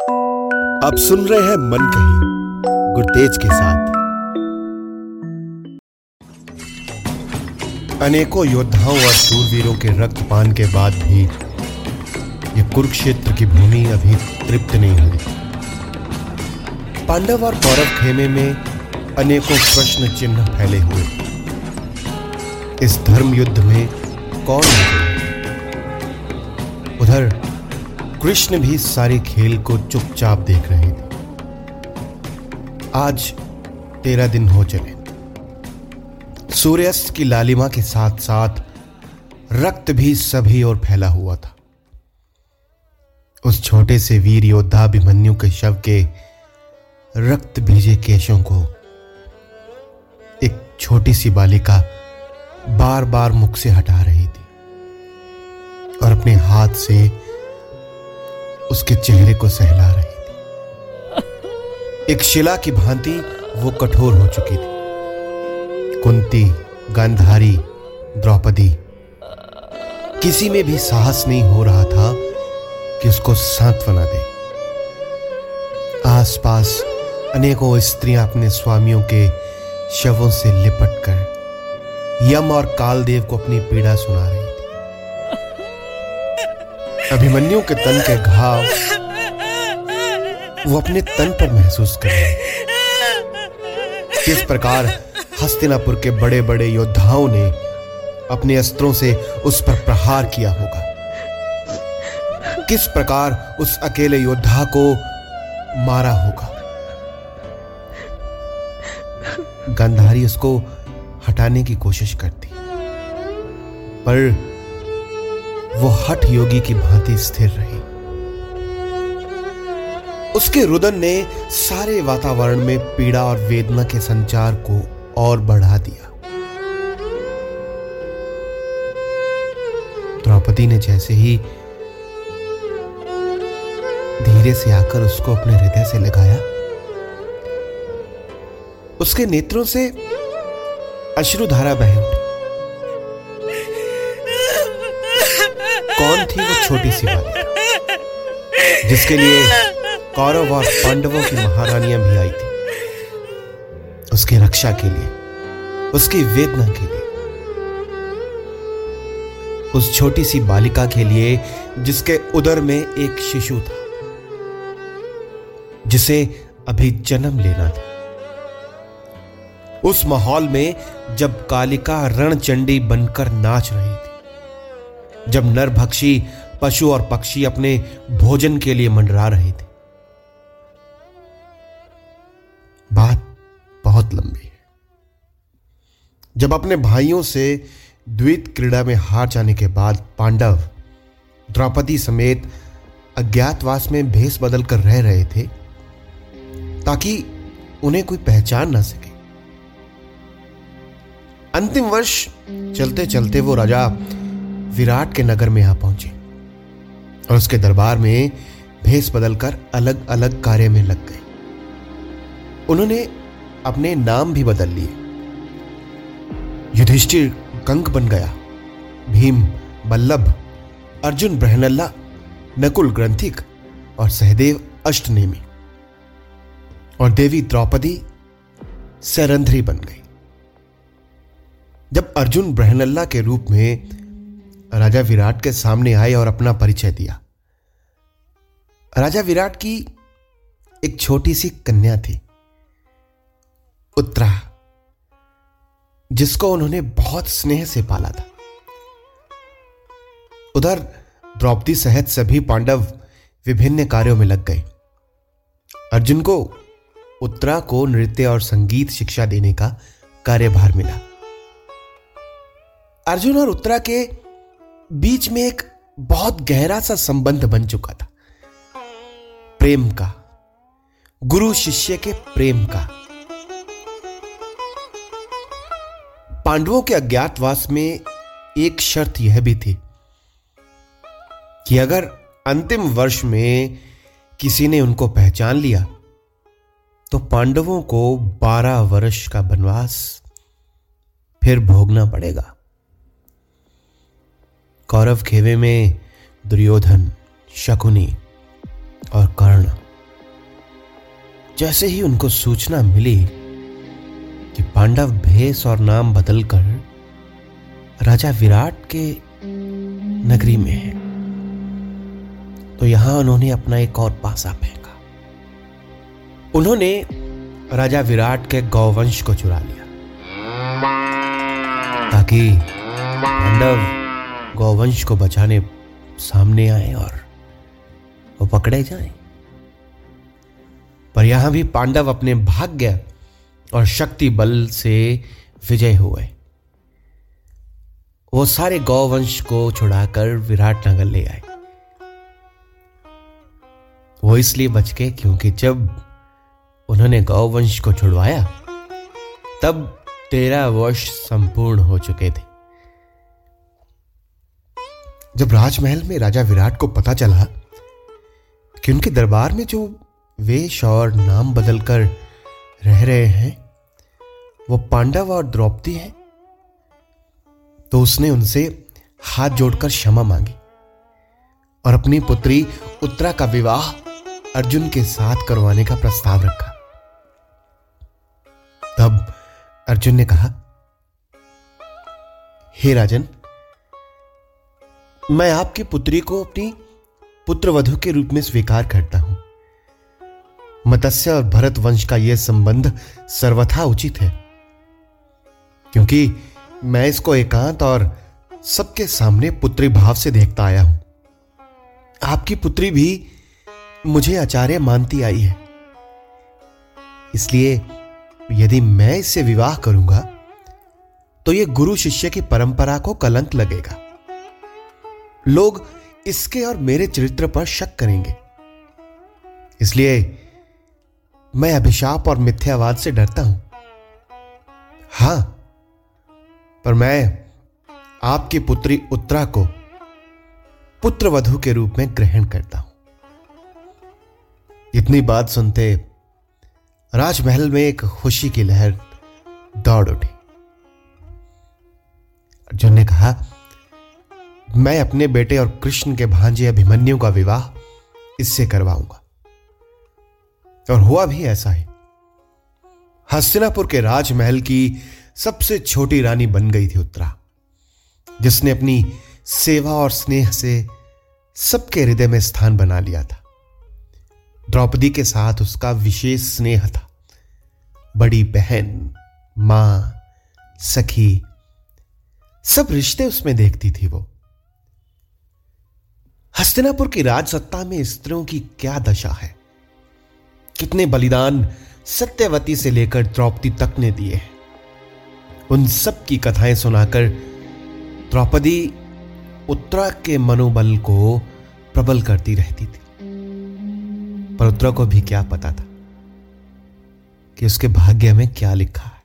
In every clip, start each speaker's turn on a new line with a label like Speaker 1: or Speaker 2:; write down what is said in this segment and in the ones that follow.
Speaker 1: आप सुन रहे हैं मन कही, गुरतेज के साथ। अनेकों योद्धाओं और शूरवीरों के रक्तपान के बाद भी यह कुरुक्षेत्र की भूमि अभी तृप्त नहीं हुई। पांडव और कौरव खेमे में अनेकों प्रश्न चिन्ह फैले हुए। इस धर्म युद्ध में कौन उधर कृष्ण भी सारे खेल को चुपचाप देख रहे थे। आज तेरह दिन हो चले। सूर्यास्त की लालिमा के साथ साथ रक्त भी सभी ओर फैला हुआ था। उस छोटे से वीर योद्धा अभिमन्यु के शव के रक्त भीजे केशों को एक छोटी सी बालिका बार बार मुख से हटा रही थी और अपने हाथ से उसके चेहरे को सहला रही थी। एक शिला की भांति वो कठोर हो चुकी थी। कुंती, गांधारी, द्रौपदी, किसी में भी साहस नहीं हो रहा था कि उसको सांत्वना दे। आसपास अनेकों स्त्रियाँ अपने स्वामियों के शवों से लिपट कर यम और कालदेव को अपनी पीड़ा सुना रही अभिमन्यु के तन के घाव वो अपने तन पर महसूस कर रहे किस प्रकार हस्तिनापुर के बड़े बड़े योद्धाओं ने अपने अस्त्रों से उस पर प्रहार किया होगा? किस प्रकार उस अकेले योद्धा को मारा होगा? गंधारी उसको हटाने की कोशिश करती, पर वो हठ योगी की भांति स्थिर रही। उसके रुदन ने सारे वातावरण में पीड़ा और वेदना के संचार को और बढ़ा दिया। द्रौपदी ने जैसे ही धीरे से आकर उसको अपने हृदय से लगाया, उसके नेत्रों से अश्रुधारा बह उठी छोटी सी बालिका जिसके लिए कौरव और पांडवों की महारानियाँ भी आई थी। उसकी रक्षा के लिए, उसकी वेदना के लिए, उस छोटी सी बालिका के लिए जिसके उदर में एक शिशु था, जिसे अभी जन्म लेना था। उस माहौल में जब कालिका रणचंडी बनकर नाच रही थी, जब नरभक्षी पशु और पक्षी अपने भोजन के लिए मंडरा रहे थे। बात बहुत लंबी है। जब अपने भाइयों से द्वित क्रीड़ा में हार जाने के बाद पांडव द्रौपदी समेत अज्ञातवास में भेस बदल कर रह रहे थे, ताकि उन्हें कोई पहचान ना सके। अंतिम वर्ष चलते चलते वो राजा विराट के नगर में यहाँ पहुँचे। और उसके दरबार में भेस बदलकर अलग अलग कार्य में लग गए। उन्होंने अपने नाम भी बदल लिए। युधिष्ठिर कंक बन गया। भीम बल्लभ अर्जुन ब्रहनल्ला नकुल, ग्रंथिक और सहदेव अष्टनेमी और देवी द्रौपदी सरंध्री बन गई। जब अर्जुन ब्रहनल्ला के रूप में राजा विराट के सामने आए और अपना परिचय दिया राजा विराट की एक छोटी सी कन्या थी, उत्तरा, जिसको उन्होंने बहुत स्नेह से पाला था। उधर द्रौपदी सहित सभी पांडव विभिन्न कार्यों में लग गए। अर्जुन को उत्तरा को नृत्य और संगीत शिक्षा देने का कार्यभार मिला। अर्जुन और उत्तरा के बीच में एक बहुत गहरा सा संबंध बन चुका था। प्रेम का, गुरु शिष्य के प्रेम का। पांडवों के अज्ञातवास में एक शर्त यह भी थी कि अगर अंतिम वर्ष में किसी ने उनको पहचान लिया तो पांडवों को बारह वर्ष का वनवास फिर भोगना पड़ेगा। कौरव खेवे में दुर्योधन शकुनी और कर्ण। जैसे ही उनको सूचना मिली कि पांडव भेष और नाम बदलकर राजा विराट के नगरी में है तो यहाँ उन्होंने अपना एक और पासा फेंका। उन्होंने राजा विराट के गौवंश को चुरा लिया, ताकि पांडव गौवंश को बचाने सामने आए और वो पकड़े जाएँ। पर यहाँ भी पांडव अपने भाग्य और शक्ति बल से विजय हुए। वो सारे गौवंश को छुड़ाकर विराट नगर ले आए। वो इसलिए बच गए क्योंकि जब उन्होंने गौवंश को छुड़वाया, तब तेरह वर्ष संपूर्ण हो चुके थे। जब राजमहल में राजा विराट को पता चला कि उनके दरबार में जो वेश और नाम बदलकर रह रहे हैं, वो पांडव और द्रौपदी हैं तो उसने उनसे हाथ जोड़कर क्षमा मांगी और अपनी पुत्री उत्तरा का विवाह अर्जुन के साथ करवाने का प्रस्ताव रखा। तब अर्जुन ने कहा, हे राजन, मैं आपकी पुत्री को अपनी पुत्र वधु के रूप में स्वीकार करता हूँ। मत्स्य और भरत वंश का यह संबंध सर्वथा उचित है, क्योंकि मैं इसको एकांत और सबके सामने पुत्री भाव से देखता आया हूँ। आपकी पुत्री भी मुझे आचार्य मानती आई है। इसलिए यदि मैं इससे विवाह करूँगा तो यह गुरु शिष्य की परंपरा को कलंक लगेगा। लोग इसके और मेरे चरित्र पर शक करेंगे। इसलिए मैं अभिशाप और मिथ्यावाद से डरता हूँ। हाँ, पर मैं आपकी पुत्री उत्तरा को पुत्र वधु के रूप में ग्रहण करता हूँ। इतनी बात सुनते राजमहल में एक खुशी की लहर दौड़ उठी। अर्जुन ने कहा मैं अपने बेटे और कृष्ण के भांजे अभिमन्यु का विवाह इससे करवाऊँगा। और हुआ भी ऐसा ही। हस्तिनापुर के राजमहल की सबसे छोटी रानी बन गई थी उत्तरा, जिसने अपनी सेवा और स्नेह से सबके हृदय में स्थान बना लिया था। द्रौपदी के साथ उसका विशेष स्नेह था। बड़ी बहन, माँ, सखी, सब रिश्ते उसमें देखती थी वो। हस्तिनापुर की राजसत्ता में स्त्रियों की क्या दशा है? कितने बलिदान सत्यवती से लेकर द्रौपदी तक ने दिए हैं? उन सब की कथाएँ सुनाकर द्रौपदी उत्तरा के मनोबल को प्रबल करती रहती थी। पर उत्तरा को भी क्या पता था कि उसके भाग्य में क्या लिखा है।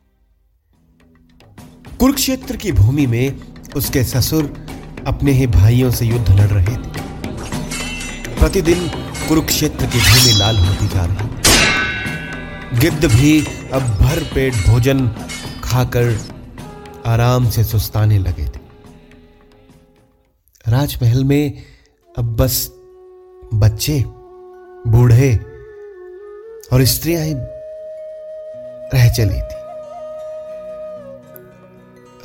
Speaker 1: कुरुक्षेत्र की भूमि में उसके ससुर अपने ही भाइयों से युद्ध लड़ रहे थे। प्रतिदिन कुरुक्षेत्र की भूमि लाल होती जा रही। गिद्ध भी अब भर पेट भोजन खाकर आराम से सुस्ताने लगे थे। राजमहल में अब बस बच्चे, बूढ़े और स्त्रियाँ ही रह चली थी।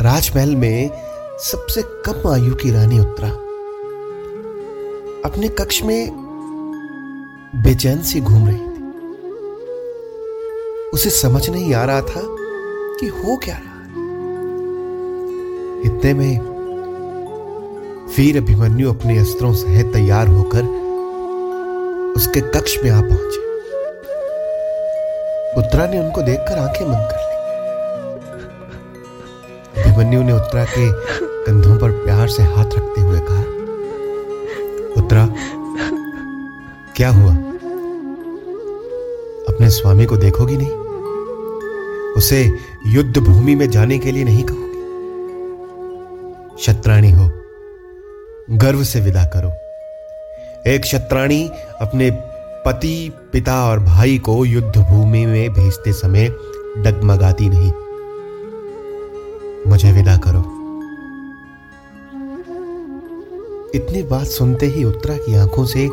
Speaker 1: राजमहल में सबसे कम आयु की रानी उत्तरा। अपने कक्ष में बेचैन सी घूम रही थी। उसे समझ नहीं आ रहा था कि हो क्या रहा इतने में वीर अभिमन्यु अपने अस्त्रों सहित तैयार होकर उसके कक्ष में आ पहुँचे। उत्तरा ने उनको देखकर आँखें बंद कर ली। अभिमन्यु ने उत्तरा के कंधों पर प्यार से हाथ रखते हुए कहा क्या हुआ? अपने स्वामी को देखोगी नहीं? उसे युद्ध भूमि में जाने के लिए नहीं कहोगी? शत्राणी हो, गर्व से विदा करो। एक शत्राणी अपने पति, पिता और भाई को युद्ध भूमि में भेजते समय डगमगाती नहीं। मुझे विदा करो। इतनी बात सुनते ही उत्तरा की आँखों से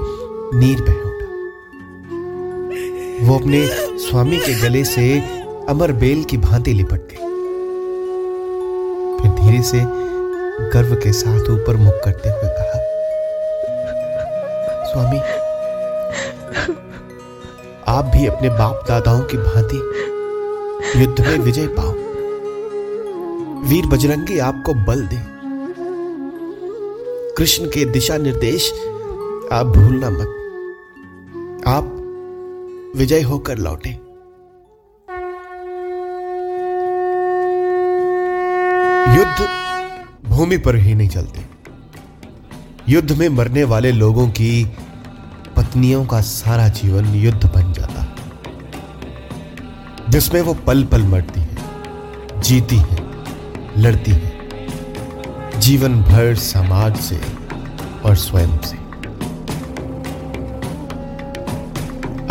Speaker 1: नीर बह उठा। वो अपने स्वामी के गले से अमर बेल की भांति लिपट गई। फिर धीरे से गर्व के साथ ऊपर मुख करते हुए कहा, स्वामी, आप भी अपने बाप दादाओं की भांति युद्ध में विजय पाओ। वीर बजरंगी आपको बल दे। कृष्ण के दिशा निर्देश आप भूलना मत। विजय होकर लौटे। युद्ध भूमि पर ही नहीं चलते। युद्ध में मरने वाले लोगों की पत्नियों का सारा जीवन युद्ध बन जाता। है जिसमें वो पल पल मरती है, जीती है, लड़ती है। जीवन भर समाज से और स्वयं से।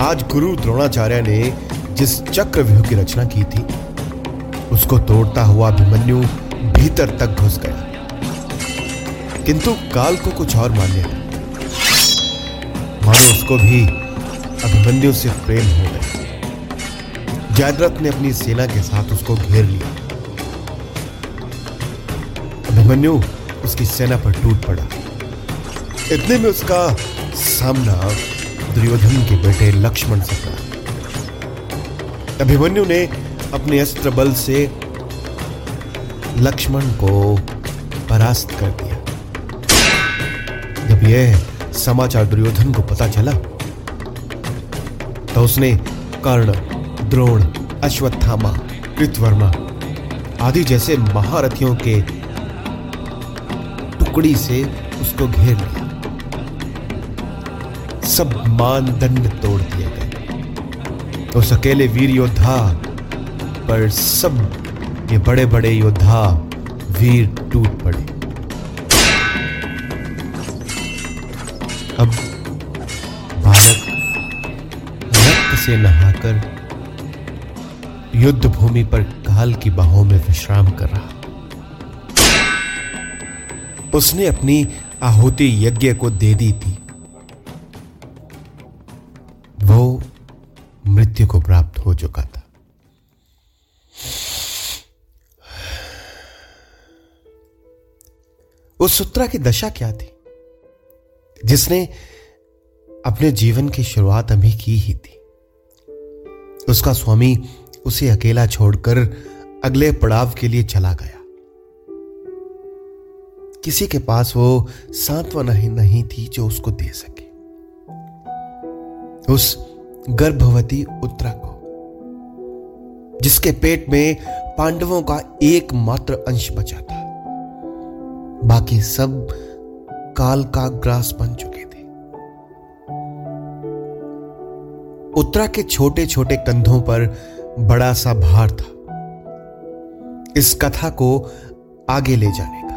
Speaker 1: आज गुरु द्रोणाचार्य ने जिस चक्रव्यूह की रचना की थी, उसको तोड़ता हुआ अभिमन्यु भीतर तक घुस गया। किंतु काल को कुछ और मान लिया मानो उसको भी अभिमन्यु से प्रेम हो गया। जयद्रथ ने अपनी सेना के साथ उसको घेर लिया। अभिमन्यु उसकी सेना पर टूट पड़ा। इतने में उसका सामना दुर्योधन के बेटे लक्ष्मण से पड़ा अभिमन्यु ने अपने अस्त्र बल से लक्ष्मण को परास्त कर दिया। जब यह समाचार दुर्योधन को पता चला तो उसने कर्ण, द्रोण, अश्वत्थामा, कृतवर्मा आदि जैसे महारथियों के टुकड़ी से उसको घेर लिया। सब मानदंड तोड़ दिए गए। उस अकेले वीर योद्धा पर सब ये बड़े बड़े योद्धा वीर टूट पड़े। अब बालक रक्त से नहाकर युद्ध भूमि पर काल की बाहों में विश्राम कर रहा। उसने अपनी आहुति यज्ञ को दे दी थी। को प्राप्त हो चुका था। उस सूत्रा की दशा क्या थी? जिसने अपने जीवन की शुरुआत अभी की ही थी। उसका स्वामी उसे अकेला छोड़कर अगले पड़ाव के लिए चला गया। किसी के पास वो सांत्वना ही नहीं थी जो उसको दे सके। उस गर्भवती उत्तरा को, जिसके पेट में पांडवों का एकमात्र अंश बचा था। बाकी सब काल का ग्रास बन चुके थे। उत्तरा के छोटे छोटे कंधों पर बड़ा सा भार था। इस कथा को आगे ले जाने का।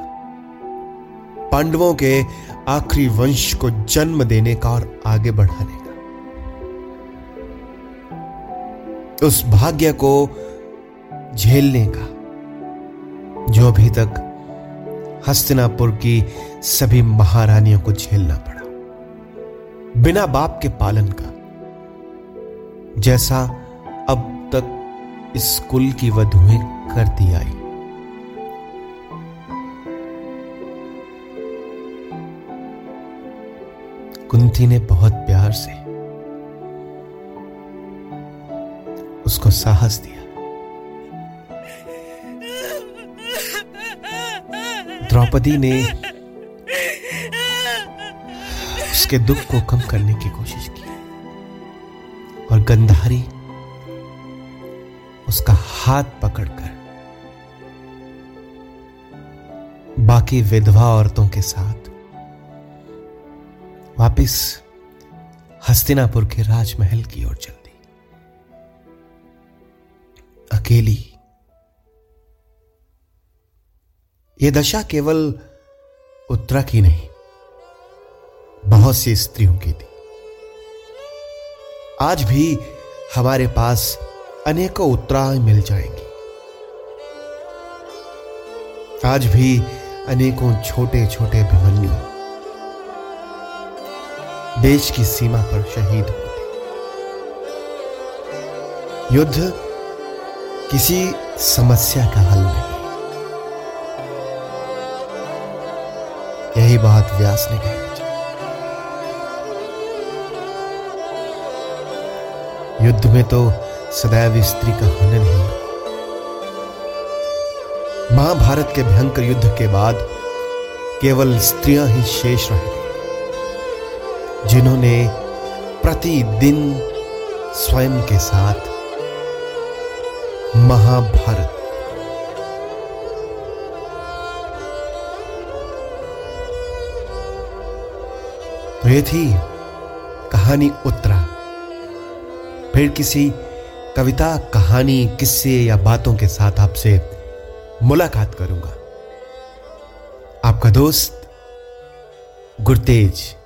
Speaker 1: पांडवों के आखिरी वंश को जन्म देने का और आगे बढ़ाने उस भाग्य को झेलने का, जो अभी तक हस्तिनापुर की सभी महारानियों को झेलना पड़ा। बिना बाप के पालन का, जैसा अब तक इस कुल की वधुएँ करती आई। कुंती ने बहुत प्यार से उसको साहस दिया। द्रौपदी ने उसके दुख को कम करने की कोशिश की और गंधारी उसका हाथ पकड़कर बाकी विधवा औरतों के साथ वापिस हस्तिनापुर के राजमहल की ओर चल। अकेली। यह दशा केवल उत्तरा की नहीं, बहुत सी स्त्रियों की थी। आज भी हमारे पास अनेकों उत्तराएँ मिल जाएँगी। आज भी अनेकों छोटे छोटे भिमन्यु देश की सीमा पर शहीद होते युद्ध किसी समस्या का हल नहीं। यही बात व्यास ने कही। युद्ध में तो सदैव स्त्री का हनन ही। महाभारत के भयंकर युद्ध के बाद केवल स्त्रियाँ ही शेष रह जिन्होंने प्रतिदिन स्वयं के साथ महाभारत। तो ये थी कहानी उत्तरा। फिर किसी कविता, कहानी, किस्से या बातों के साथ आपसे मुलाकात करूँगा। आपका दोस्त गुरतेज।